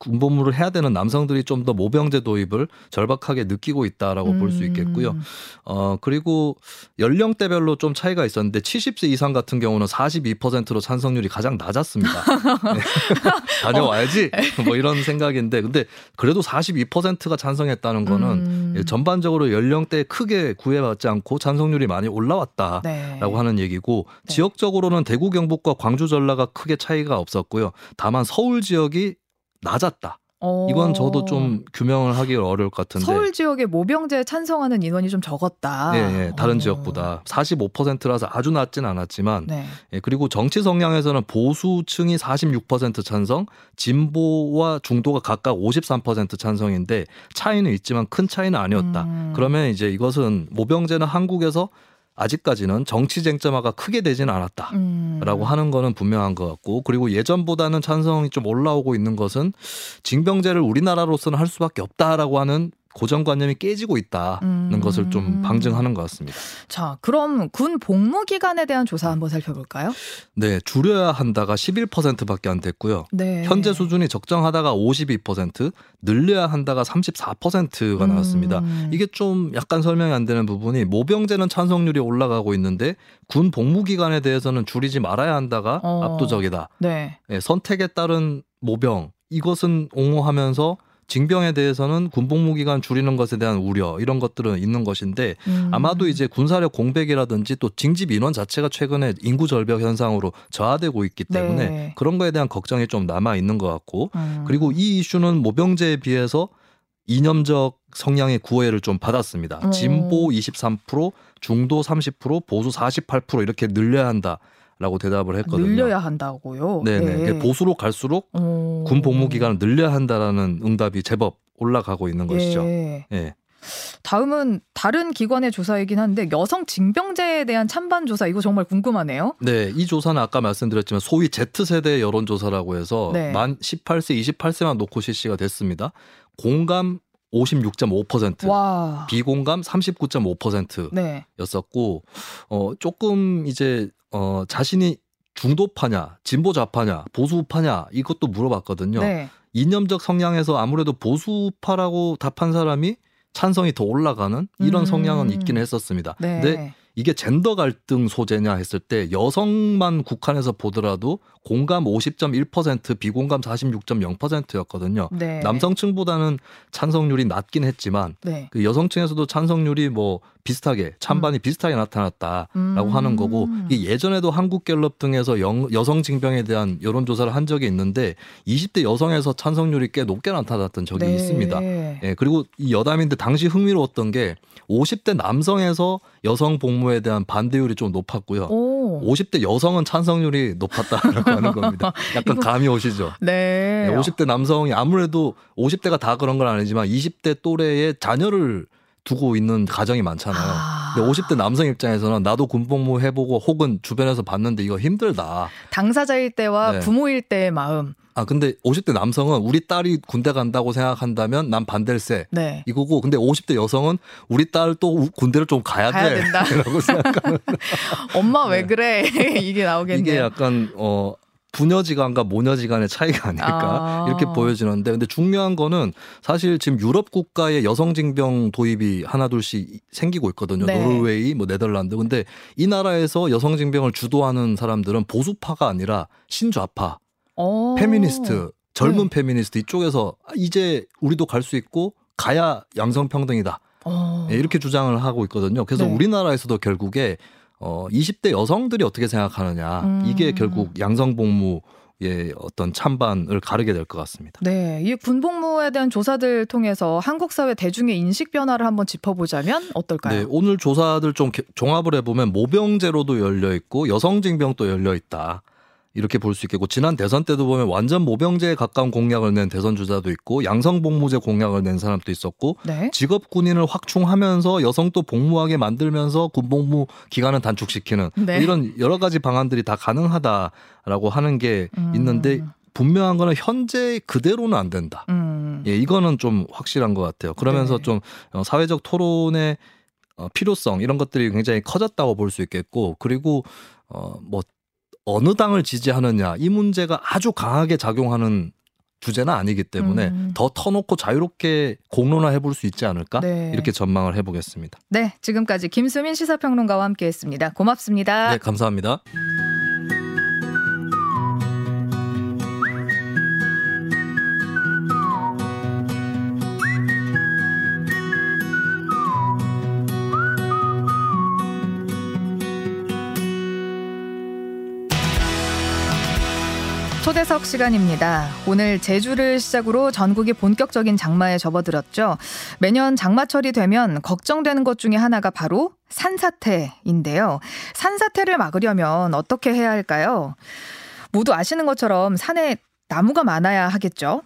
군복무를 해야 되는 남성들이 좀 더 모병제 도입을 절박하게 느끼고 있다라고 볼수 있겠고요. 음. 어, 그리고 연령대별로 좀 차이가 있었는데 70세 이상 같은 경우는 42%로 찬성률이 가장 낮았습니다. 네. 다녀와야지. 뭐 이런 생각인데 근데 그래도 42%가 찬성했다는 거는 음. 예, 전반적으로 연령대에 크게 구애받지 않고 찬성률이 많이 올라왔다라고 네. 하는 얘기고 네. 지역적으로는 대구 경북과 광주 전라가 크게 차이가 없었고요. 다만 서울 지역이 낮았다. 어. 이건 저도 좀 규명을 하기 어려울 것 같은데. 서울 지역에 모병제 찬성하는 인원이 좀 적었다. 예, 예, 다른 어. 지역보다 45%라서 아주 낮진 않았지만 네. 예, 그리고 정치 성향에서는 보수층이 46% 찬성, 진보와 중도가 각각 53% 찬성인데 차이는 있지만 큰 차이는 아니었다. 음. 그러면 이제 이것은 모병제는 한국에서 아직까지는 정치 쟁점화가 크게 되지는 않았다. 음. 라고 하는 거는 분명한 것 같고 그리고 예전보다는 찬성이 좀 올라오고 있는 것은 징병제를 우리나라로서는 할 수밖에 없다라고 하는 고정관념이 깨지고 있다는 음. 것을 좀 방증하는 것 같습니다. 자, 그럼 군 복무 기간에 대한 조사 한번 살펴볼까요? 네, 줄여야 한다가 11%밖에 안 됐고요. 네. 현재 수준이 적정하다가 52%, 늘려야 한다가 34%가 나왔습니다. 음. 이게 좀 약간 설명이 안 되는 부분이 모병제는 찬성률이 올라가고 있는데 군 복무 기간에 대해서는 줄이지 말아야 한다가 어. 압도적이다. 네. 예, 선택에 따른 모병 이것은 옹호하면서 징병에 대해서는 군복무 기간 줄이는 것에 대한 우려 이런 것들은 있는 것인데 음. 아마도 이제 군사력 공백이라든지 또 징집 인원 자체가 최근에 인구 절벽 현상으로 저하되고 있기 때문에 네. 그런 거에 대한 걱정이 좀 남아 있는 것 같고 음. 그리고 이 이슈는 모병제에 비해서 이념적 성향의 구애를 좀 받았습니다. 어. 진보 23%, 중도 30%, 보수 48% 이렇게 늘려야 한다 라고 대답을 했거든요. 늘려야 한다고요. 네네. 네. 그 보수로 갈수록 어. 군 복무 기간을 늘려야 한다라는 응답이 제법 올라가고 있는 것이죠. 예. 예. 다음은 다른 기관의 조사이긴 한데 여성 징병제에 대한 찬반 조사 이거 정말 궁금하네요. 네, 이 조사는 아까 말씀드렸지만 소위 Z세대 여론 조사라고 해서 네. 만 18세, 28세만 놓고 실시가 됐습니다. 공감 56.5%, 와. 비공감 39.5%였었고 네. 어 조금 이제 어 자신이 중도파냐, 진보 좌파냐, 보수파냐 이것도 물어봤거든요. 네. 이념적 성향에서 아무래도 보수파라고 답한 사람이 찬성이 더 올라가는 이런 음. 성향은 있긴 했었습니다. 네. 근데 이게 젠더 갈등 소재냐 했을 때 여성만 국한해서 보더라도 공감 50.1% 비공감 46.0%였거든요. 네. 남성층보다는 찬성률이 낮긴 했지만 네. 그 여성층에서도 찬성률이 뭐 비슷하게 찬반이 비슷하게 나타났다라고 음. 하는 거고 이게 예전에도 한국갤럽 등에서 영- 여성 징병에 대한 여론 조사를 한 적이 있는데 20대 여성에서 찬성률이 꽤 높게 나타났던 적이 네. 있습니다. 예, 그리고 이 여담인데 당시 흥미로웠던 게 50대 남성에서 여성 복무에 대한 반대율이 좀 높았고요. 오. 50대 여성은 찬성률이 높았다 하는 겁니다. 약간 이거- 감이 오시죠? 네. 네, 50대 남성이 아무래도 50대가 다 그런 건 아니지만 20대 또래의 자녀를 두고 있는 가정이 많잖아요. 아. 근데 50대 남성 입장에서는 나도 군복무 해보고 혹은 주변에서 봤는데 이거 힘들다. 당사자일 때와 네. 부모일 때의 마음. 아 근데 50대 남성은 우리 딸이 군대 간다고 생각한다면 난 반댈세 네. 이거고 근데 50대 여성은 우리 딸 또 군대를 좀 가야, 가야 돼. 된다. 라고 생각하는 엄마 왜 네. 그래? 이게 나오겠네요. 이게 약간 어 부녀지간과 모녀지간의 차이가 아닐까 아. 이렇게 보여지는데 근데 중요한 거는 사실 지금 유럽 국가의 여성 징병 도입이 하나둘씩 생기고 있거든요. 네. 노르웨이, 뭐 네덜란드. 근데 이 나라에서 여성 징병을 주도하는 사람들은 보수파가 아니라 신좌파, 어. 페미니스트, 젊은 네. 페미니스트 이쪽에서 아, 이제 우리도 갈 수 있고 가야 양성평등이다. 어. 예, 이렇게 주장을 하고 있거든요. 그래서 네. 우리나라에서도 결국에 어 20대 여성들이 어떻게 생각하느냐 음. 이게 결국 양성복무의 어떤 찬반을 가르게 될 것 같습니다. 네, 이 군복무에 대한 조사들 통해서 한국 사회 대중의 인식 변화를 한번 짚어보자면 어떨까요? 네, 오늘 조사들 좀 개- 종합을 해보면 모병제로도 열려 있고 여성징병도 열려 있다. 이렇게 볼 수 있겠고 지난 대선 때도 보면 완전 모병제에 가까운 공약을 낸 대선 주자도 있고 양성 복무제 공약을 낸 사람도 있었고 네. 직업 군인을 확충하면서 여성 도 복무하게 만들면서 군복무 기간을 단축시키는 네. 이런 여러 가지 방안들이 다 가능하다라고 하는 게 음. 있는데 분명한 거는 현재 그대로는 안 된다. 음. 예, 이거는 좀 확실한 것 같아요. 그러면서 네. 좀 어, 사회적 토론의 어, 필요성 이런 것들이 굉장히 커졌다고 볼 수 있겠고 그리고 어뭐 어느 당을 지지하느냐 이 문제가 아주 강하게 작용하는 주제는 아니기 때문에 음. 더 터놓고 자유롭게 공론화 해 볼 수 있지 않을까 네. 이렇게 전망을 해보겠습니다. 네, 지금까지 김수민 시사평론가와 함께했습니다. 고맙습니다. 네, 감사합니다. 초대석 시간입니다. 오늘 제주를 시작으로 전국이 본격적인 장마에 접어들었죠. 매년 장마철이 되면 걱정되는 것 중에 하나가 바로 산사태인데요. 산사태를 막으려면 어떻게 해야 할까요? 모두 아시는 것처럼 산에 나무가 많아야 하겠죠.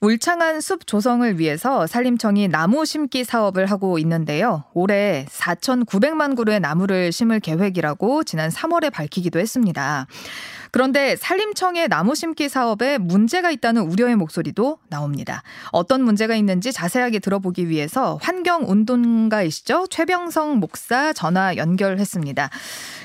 울창한 숲 조성을 위해서 산림청이 나무 심기 사업을 하고 있는데요. 올해 4,900만 그루의 나무를 심을 계획이라고 지난 3월에 밝히기도 했습니다. 그런데 산림청의 나무 심기 사업에 문제가 있다는 우려의 목소리도 나옵니다. 어떤 문제가 있는지 자세하게 들어보기 위해서 환경 운동가이시죠? 최병성 목사 전화 연결했습니다.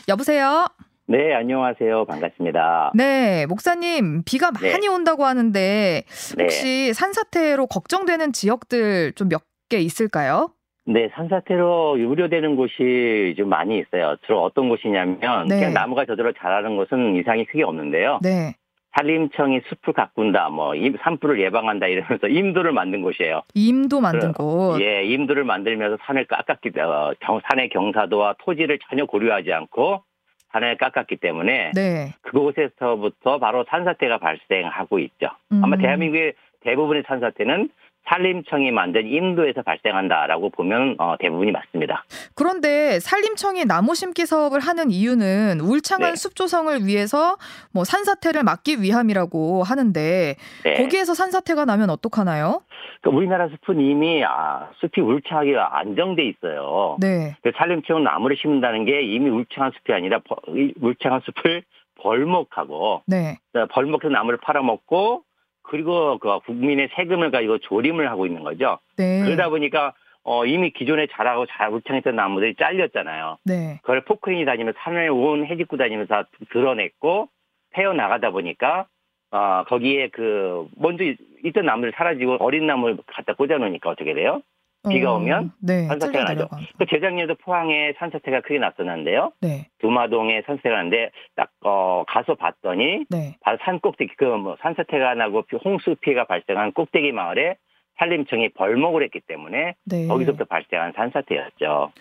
여보세요? 네, 안녕하세요. 반갑습니다. 네, 목사님, 비가 네. 많이 온다고 하는데 네. 혹시 산사태로 걱정되는 지역들 좀 몇 개 있을까요? 네, 산사태로 우려되는 곳이 좀 많이 있어요. 주로 어떤 곳이냐면 네. 그냥 나무가 저절로 자라는 곳은 이상이 크게 없는데요. 네. 산림청이 숲을 가꾼다, 뭐 임- 산불을 예방한다 이러면서 임도를 만든 곳이에요. 임도 만든 곳. 예, 임도를 만들면서 산을 깎았기 때문에 어, 경- 산의 경사도와 토지를 전혀 고려하지 않고 산을 깎았기 때문에 네. 그곳에서부터 바로 산사태가 발생하고 있죠. 음. 아마 대한민국의 대부분의 산사태는 산림청이 만든 인도에서 발생한다라고 보면 어, 대부분이 맞습니다. 그런데 산림청이 나무 심기 사업을 하는 이유는 울창한 네. 숲 조성을 위해서 뭐 산사태를 막기 위함이라고 하는데 네. 거기에서 산사태가 나면 어떡하나요? 그러니까 우리나라 숲은 이미 아, 숲이 울창하게 안정돼 있어요. 네. 그 산림청은 나무를 심는다는 게 이미 울창한 숲이 아니라 벌- 이 울창한 숲을 벌목하고 네. 벌목해서 나무를 팔아먹고 그리고 그 국민의 세금을 가지고 조림을 하고 있는 거죠. 네. 그러다 보니까 어, 이미 기존에 자라고 잘 울창했던 나무들이 잘렸잖아요. 네. 그걸 포크레인이 다니면서 산을 온 해집고 다니면서 다 드러냈고 패어 나가다 보니까 어, 거기에 그 먼저 있던 나무들 사라지고 어린 나무를 갖다 꽂아 놓으니까 어떻게 돼요? 비가 어, 오면 네. 산사태가 나죠. 그 재작년에도 포항에 산사태가 크게 났었는데요. 네. 두마동에 산사태가 났는데 딱 어, 가서 봤더니 네. 바로 산 꼭대기 그뭐 산사태가 나고 홍수 피해가 발생한 꼭대기 마을에 산림청이 벌목을 했기 때문에 네. 거기서부터 발생한 산사태였죠.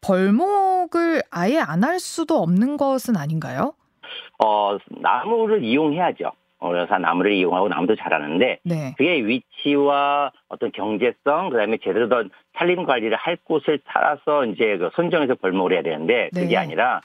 벌목을 아예 안 할 수도 없는 것은 아닌가요? 어, 나무를 이용해야죠. 어, 그래서 나무를 이용하고 나무도 자라는데 네. 그게 위치와 어떤 경제성 그다음에 제대로 된 산림 관리를 할 곳을 따라서 이제 그 선정해서 벌목을 해야 되는데 그게 네. 아니라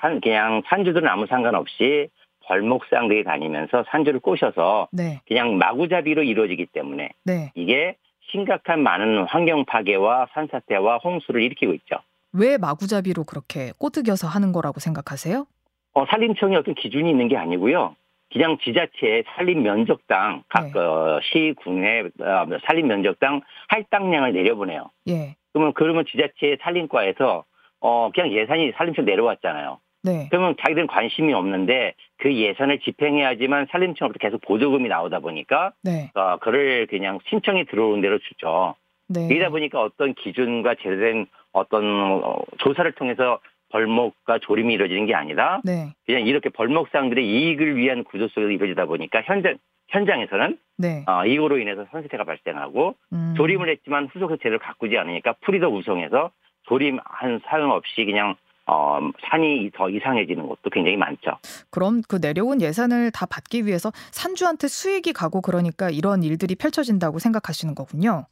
산 그냥 산주들은 아무 상관없이 벌목상들이 다니면서 산주를 꼬셔서 네. 그냥 마구잡이로 이루어지기 때문에 네. 이게 심각한 많은 환경 파괴와 산사태와 홍수를 일으키고 있죠. 왜 마구잡이로 그렇게 꼬드겨서 하는 거라고 생각하세요? 어, 산림청이 어떤 기준이 있는 게 아니고요. 그냥 지자체의 산림 면적당 각 네. 어, 시, 군의 어, 산림 면적당 할당량을 내려보내요. 예. 그러면 그러면 지자체 산림과에서 어 그냥 예산이 산림청 내려왔잖아요. 네. 그러면 자기들은 관심이 없는데 그 예산을 집행해야지만 산림청으로부터 계속 보조금이 나오다 보니까 네. 어 그를 그냥 신청이 들어오는 대로 주죠. 네. 이러다 보니까 어떤 기준과 제대된 어떤 어, 조사를 통해서 벌목과 조림이 이루어지는 게 아니라 네. 그냥 이렇게 벌목상들의 이익을 위한 구조 속에서 이루어지다 보니까 현장 현장에서는 네. 어, 이거로 인해서 선세태가 발생하고 음. 조림을 했지만 후속에서 제대로 가꾸지 않으니까 풀이 더 우성해서 조림한 사용 없이 그냥 어, 산이 더 이상해지는 것도 굉장히 많죠. 그럼 그 내려온 예산을 다 받기 위해서 산주한테 수익이 가고 그러니까 이런 일들이 펼쳐진다고 생각하시는 거군요.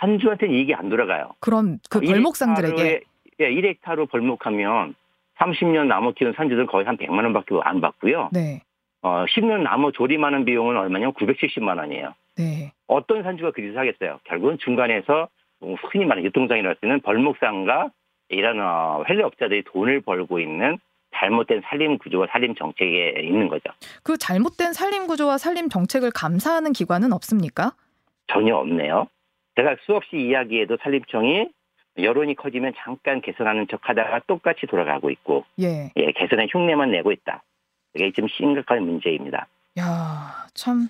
산주한테는 이익이 안 돌아가요. 그럼 그일 벌목상들에게 예, 1헥타르로 벌목하면 30년 나무 키우는 산주들은 거의 한 100만 원밖에 안 받고요. 네. 어, 10년 나무 조림하는 비용은 얼마냐면 970만 원이에요. 네. 어떤 산주가 그 짓을 하겠어요? 결국은 중간에서 뭐 흔히 말하는 유통상이라고 할수 있는 벌목상과 이런 어, 헬레업자들이 돈을 벌고 있는 잘못된 산림 구조와 산림 정책에 있는 거죠. 그 잘못된 산림 구조와 산림 정책을 감사하는 기관은 없습니까? 전혀 없네요. 제가 수없이 이야기해도 산림청이 여론이 커지면 잠깐 개선하는 척하다가 똑같이 돌아가고 있고 예. 예, 개선의 흉내만 내고 있다. 이게 지금 심각한 문제입니다. 야, 참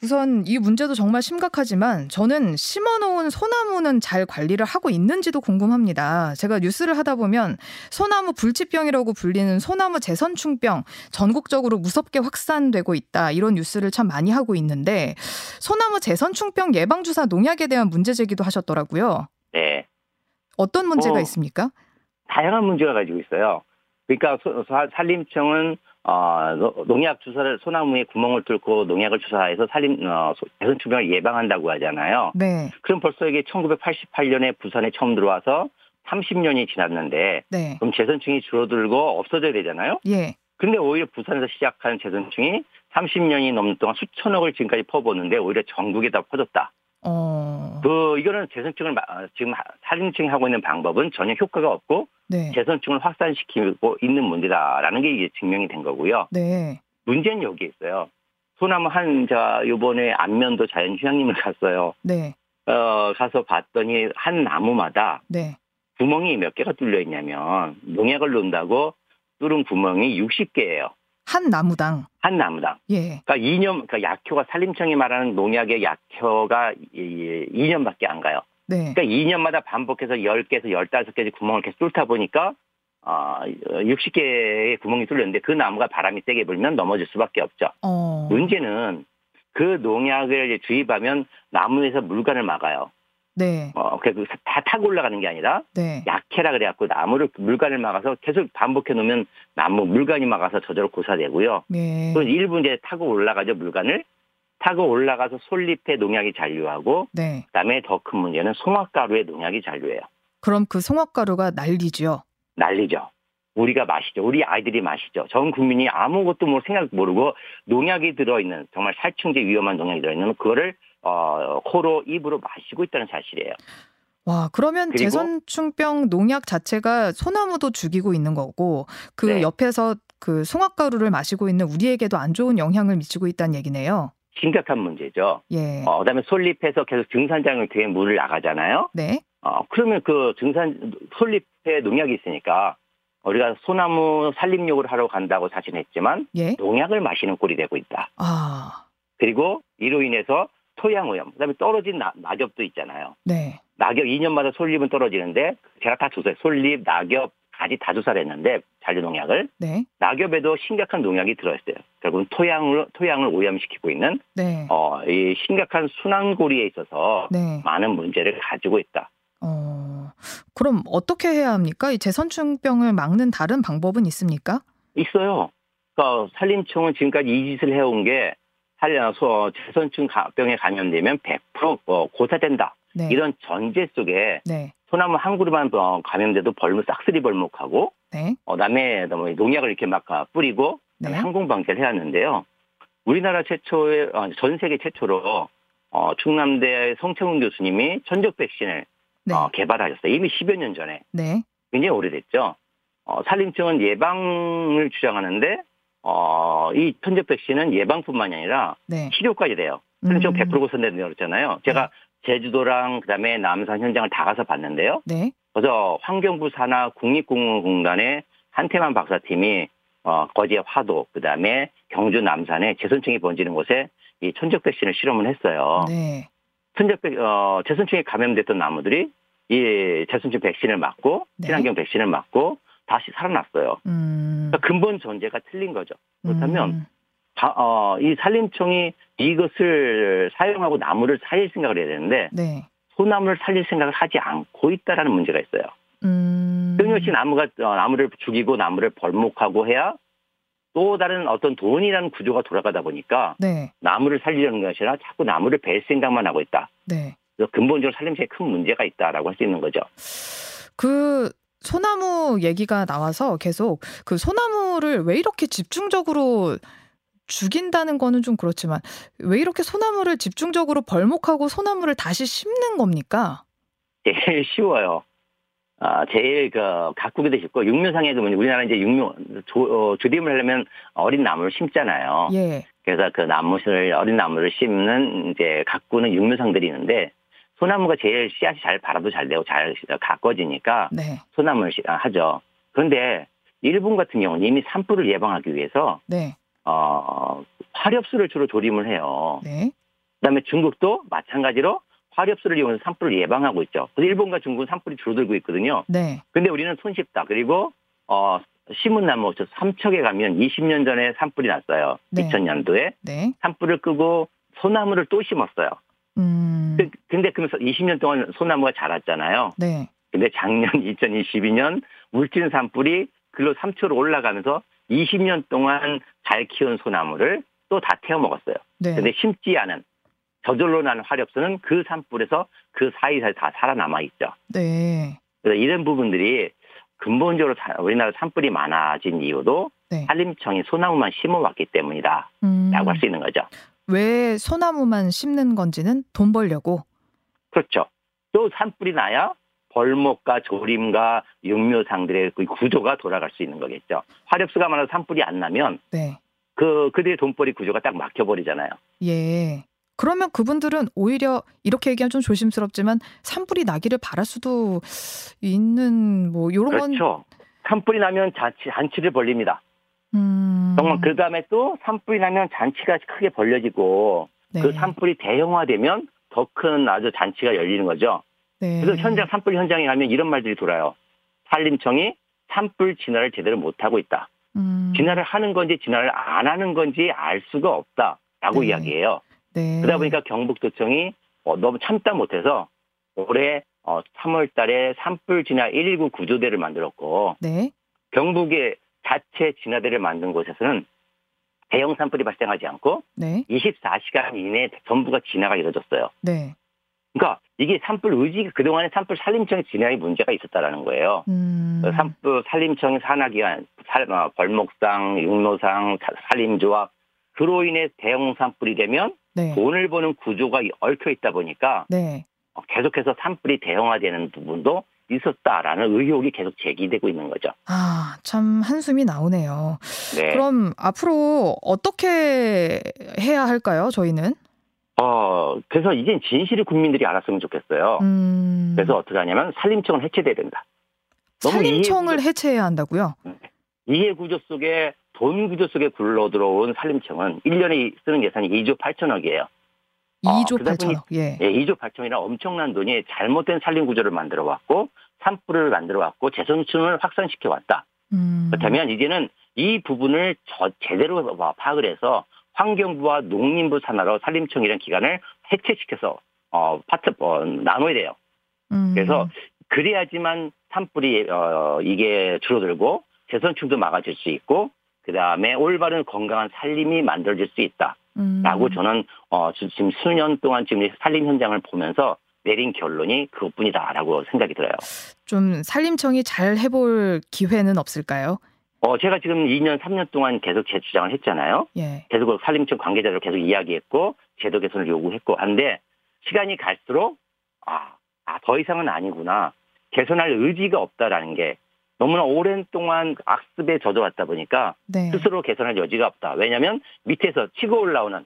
우선 이 문제도 정말 심각하지만 저는 심어놓은 소나무는 잘 관리를 하고 있는지도 궁금합니다. 제가 뉴스를 하다 보면 소나무 불치병이라고 불리는 소나무 재선충병 전국적으로 무섭게 확산되고 있다 이런 뉴스를 참 많이 하고 있는데 소나무 재선충병 예방 주사 농약에 대한 문제 제기도 하셨더라고요. 네. 어떤 문제가 어. 있습니까? 다양한 문제가 가지고 있어요. 그러니까 소- 산림청은 어, 노- 농약 주사를 소나무에 구멍을 뚫고 농약을 주사해서 산림 어, 대선충병을 예방한다고 하잖아요. 네, 그럼 벌써 이게 1988년에 부산에 처음 들어와서 30년이 지났는데 네, 그럼 재선충이 줄어들고 없어져야 되잖아요. 예, 근데 오히려 부산에서 시작한 재선충이 30년이 넘는 동안 수천억을 지금까지 퍼붓는데 오히려 전국에 다 퍼졌다. 어, 그 이거는 재선충을 지금 하- 산림청이 하고 있는 방법은 전혀 효과가 없고 네, 재선충을 확산시키고 있는 문제다라는 게 이제 증명이 된 거고요. 네, 문제는 여기 있어요. 소나무 한자 요번에 안면도 자연휴양림을 갔어요. 네, 어 가서 봤더니 한 나무마다 네, 구멍이 몇 개가 뚫려 있냐면 농약을 넣는다고 뚫은 구멍이 60개예요. 한 나무당, 한 나무당. 예, 그러니까 2년, 그러니까 약효가 산림청이 말하는 농약의 약효가 2년밖에 안 가요. 네, 그러니까 2년마다 반복해서 10개에서 15개의 구멍을 계속 뚫다 보니까 아, 60개의 구멍이 뚫렸는데 그 나무가 바람이 세게 불면 넘어질 수밖에 없죠. 어, 문제는 그 농약을 주입하면 나무에서 물관을 막아요. 네, 어, 그다 타고 올라가는 게 아니라 네, 약해라 그래갖고 나무를 물관을 막아서 계속 반복해 놓으면 나무 물관이 막아서 저절로 고사되고요. 예, 또 일부 이제 타고 올라가죠 물관을. 타고 올라가서 솔잎에 농약이 잔류하고 네. 그다음에 더 큰 문제는 송화가루에 농약이 잔류해요. 그럼 그 송화가루가 난리죠. 난리죠. 우리가 마시죠. 우리 아이들이 마시죠. 전 국민이 아무것도 뭐 생각 모르고 농약이 들어있는 정말 살충제 위험한 농약이 들어있는 그거를 어, 코로 입으로 마시고 있다는 사실이에요. 와, 그러면 제선충병 농약 자체가 소나무도 죽이고 있는 거고 그 네. 옆에서 그 송화가루를 마시고 있는 우리에게도 안 좋은 영향을 미치고 있다는 얘기네요. 심각한 문제죠. 예. 어, 그다음에 솔잎에서 계속 증산장을 통해 물을 나가잖아요. 네. 어, 그러면 그 증산 솔잎에 농약이 있으니까 우리가 소나무 산림욕을 하러 간다고 사진했지만 예. 농약을 마시는 꼴이 되고 있다. 아. 그리고 이로 인해서 토양 오염, 그다음에 떨어진 나, 낙엽도 있잖아요. 네. 낙엽 2년마다 솔잎은 떨어지는데 제가 다 조사해 솔잎, 낙엽, 가지 다 조사를 했는데 잔류 농약을 네. 낙엽에도 심각한 농약이 들어있어요. 결국은 토양을 토양을 오염시키고 있는 네. 어, 이 심각한 순환고리에 있어서 네. 많은 문제를 가지고 있다. 어. 그럼 어떻게 해야 합니까? 이 제선충병을 막는 다른 방법은 있습니까? 있어요. 그러니까 산림청은 지금까지 이 짓을 해온 게 살려서 제선충 병에 감염되면 100% 어, 고사된다. 네. 이런 전제 속에 네. 소나무 한 그루만 어, 감염돼도 벌목 싹쓸이 벌목하고 네. 어, 그다음에 뭐 농약을 이렇게 막 아, 뿌리고 네. 항공 방제를 해왔는데요. 우리나라 최초의 어, 전 세계 최초로 어, 충남대 성채훈 교수님이 천적 백신을 네. 어, 개발하셨어요. 이미 10여 년 전에 네. 굉장히 오래됐죠. 어, 산림청은 예방을 주장하는데 어, 이 천적 백신은 예방뿐만이 아니라 네. 치료까지 돼요. 산림청 음. 100% 고선된다고 그랬잖아요. 제가 제주도랑 그다음에 남산 현장을 다 가서 봤는데요. 네. 그래서 환경부 산하 국립공원공단의 한태만 박사팀이 어, 거제 화도 그다음에 경주 남산에 제선충이 번지는 곳에 이 천적 백신을 실험을 했어요. 네. 천적 백 어, 제선충이 감염됐던 나무들이 이 제선충 백신을 맞고 네. 친환경 백신을 맞고 다시 살아났어요. 음. 그러니까 근본 전제가 틀린 거죠. 그렇다면 음. 바- 어, 이 산림청이 이것을 사용하고 나무를 살릴 생각을 해야 되는데 네. 소나무를 살릴 생각을 하지 않고 있다라는 문제가 있어요. 음. 끊임없이 나무가 어, 나무를 죽이고 나무를 벌목하고 해야 또 다른 어떤 돈이라는 구조가 돌아가다 보니까 네. 나무를 살리려는 것이 아니라 자꾸 나무를 벨 생각만 하고 있다. 네. 그래서 근본적으로 살림체에 큰 문제가 있다라고 할 수 있는 거죠. 그 소나무 얘기가 나와서 계속 그 소나무를 왜 이렇게 집중적으로 죽인다는 거는 좀 그렇지만 왜 이렇게 소나무를 집중적으로 벌목하고 소나무를 다시 심는 겁니까? 제일 쉬워요. 아, 제일 그 가꾸기도 쉽고 육묘상에 그러면 우리나라 이제 육묘 조, 어, 조림을 하려면 어린 나무를 심잖아요. 예. 그래서 그 나무를 어린 나무를 심는 이제 가꾸는 육묘상들이 있는데 소나무가 제일 씨앗이 잘 발아도 잘 되고 잘 가꿔지니까 네. 소나무를 시- 하죠. 그런데 일본 같은 경우는 이미 산불을 예방하기 위해서 네. 어, 화렵수를 주로 조림을 해요. 네. 그다음에 중국도 마찬가지로 화렵수를 이용해서 산불을 예방하고 있죠. 그래서 일본과 중국은 산불이 줄어들고 있거든요. 네. 근데 우리는 손쉽다. 그리고 어, 심은나무 저 삼척에 가면 20년 전에 산불이 났어요. 네. 2000년도에 네. 산불을 끄고 소나무를 또 심었어요. 음. 그- 근데 그러면서 20년 동안 소나무가 자랐잖아요. 네. 근데 작년 2022년 물진 산불이 글로 삼초로 올라가면서 20년 동안 잘 키운 소나무를 또 다 태워 먹었어요. 네. 근데 심지 않은 저절로 나는 화렵수는 그 산불에서 그 사이사이 다 살아남아 있죠. 네. 그래서 이런 부분들이 근본적으로 사- 우리나라 산불이 많아진 이유도 네. 산림청이 소나무만 심어왔기 때문이다. 음. 라고 할수 있는 거죠. 왜 소나무만 심는 건지는 돈 벌려고. 그렇죠. 또 산불이 나야 벌목과 조림과 육묘상들의 그 구조가 돌아갈 수 있는 거겠죠. 화렵수가 많아서 산불이 안 나면 네. 그 그들의 돈벌이 구조가 딱 막혀버리잖아요. 예. 그러면 그분들은 오히려 이렇게 얘기하면 좀 조심스럽지만 산불이 나기를 바랄 수도 있는 뭐 요런 건 그렇죠. 산불이 나면 잔치 잔치를 벌립니다. 음. 정말 그 다음에 또 산불이 나면 잔치가 크게 벌려지고 네. 그 산불이 대형화되면 더 큰 아주 잔치가 열리는 거죠. 네. 그래서 현장 산불 현장에 가면 이런 말들이 돌아요. 산림청이 산불 진화를 제대로 못하고 있다. 음. 진화를 하는 건지 진화를 안 하는 건지 알 수가 없다라고 네. 이야기해요. 네. 그러다 보니까 경북도청이 어, 너무 참다 못해서 올해 어, 3월 달에 산불 진화 119 구조대를 만들었고 네. 경북의 자체 진화대를 만든 곳에서는 대형 산불이 발생하지 않고 네. 24시간 이내에 전부가 진화가 이루어졌어요. 네. 그러니까 이게 산불 의지 그동안에 산불 산림청 진화에 문제가 있었다라는 거예요. 음. 그 산불 산림청 산하기관, 살, 어, 벌목상, 육로상, 사- 산림조합 그로 인해 대형 산불이 되면 네. 돈을 버는 구조가 얽혀 있다 보니까 네. 어, 계속해서 산불이 대형화되는 부분도 있었다라는 의혹이 계속 제기되고 있는 거죠. 아, 참 한숨이 나오네요. 네. 그럼 앞으로 어떻게 해야 할까요, 저희는? 어, 그래서 이젠 진실을 국민들이 알았으면 좋겠어요. 음. 그래서 어떻게 하냐면 산림청은 해체돼야 된다. 산림청을 이해구조- 해체해야 한다고요? 이해 구조 속에 돈 구조 속에 굴러 들어온 산림청은 1년에 쓰는 예산이 2조 8천억이에요. 아, 2조 그러다 보니- 8천억. 예. 예, 2조 8천이나 엄청난 돈이 잘못된 산림 구조를 만들어 왔고 산불을 만들어 왔고 재선충을 확산시켜 왔다. 음. 그렇다면 이제는 이 부분을 저- 제대로 파악을 해서 환경부와 농림부 산하로 산림청이라는 기관을 해체시켜서 어, 파트 어, 나눠야 돼요. 음. 그래서 그래야지만 산불이 어, 이게 줄어들고 재선충도 막아질 수 있고 그 다음에 올바른 건강한 살림이 만들어질 수 있다. 음. 라고 저는 어 지- 지금 수년 동안 지금 이 산림 현장을 보면서 내린 결론이 그것뿐이다라고 생각이 들어요. 좀 산림청이 잘 해볼 기회는 없을까요? 어 제가 지금 2년 3년 동안 계속 제 주장을 했잖아요. 예. 계속 산림청 관계자들 계속 이야기했고 제도 개선을 요구했고 한데 시간이 갈수록 아, 아, 더 이상은 아니구나. 개선할 의지가 없다라는 게 너무나 오랜 동안 악습에 젖어왔다 보니까 네. 스스로 개선할 여지가 없다. 왜냐하면 밑에서 치고 올라오는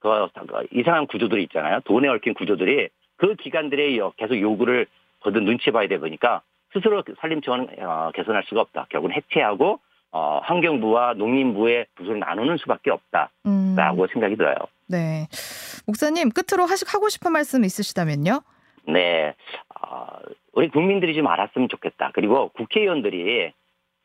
그, 그 이상한 구조들이 있잖아요. 돈에 얽힌 구조들이 그 기관들의 여- 계속 요구를 거듭 눈치 봐야 돼 보니까 스스로 산림청은 어, 개선할 수가 없다. 결국은 해체하고 어, 환경부와 농림부의 부서를 나누는 수밖에 없다라고 음. 생각이 들어요. 네. 목사님 끝으로 하시 하고 싶은 말씀 있으시다면요? 네, 어, 우리 국민들이 좀 알았으면 좋겠다. 그리고 국회의원들이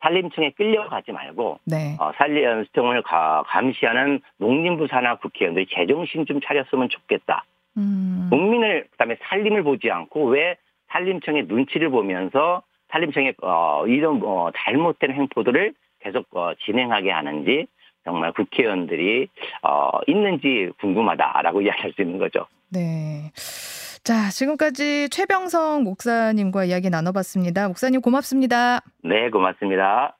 산림청에 끌려가지 말고 네. 어, 산림청을 가- 감시하는 농림부 산하 국회의원들이 제정신 좀 차렸으면 좋겠다. 음. 국민을 그다음에 산림을 보지 않고 왜 산림청의 눈치를 보면서 산림청의 어, 이런 어, 잘못된 행포들을 계속 어, 진행하게 하는지 정말 국회의원들이 어, 있는지 궁금하다라고 이야기할 수 있는 거죠. 네. 자, 지금까지 최병성 목사님과 이야기 나눠봤습니다. 목사님 고맙습니다. 네, 고맙습니다.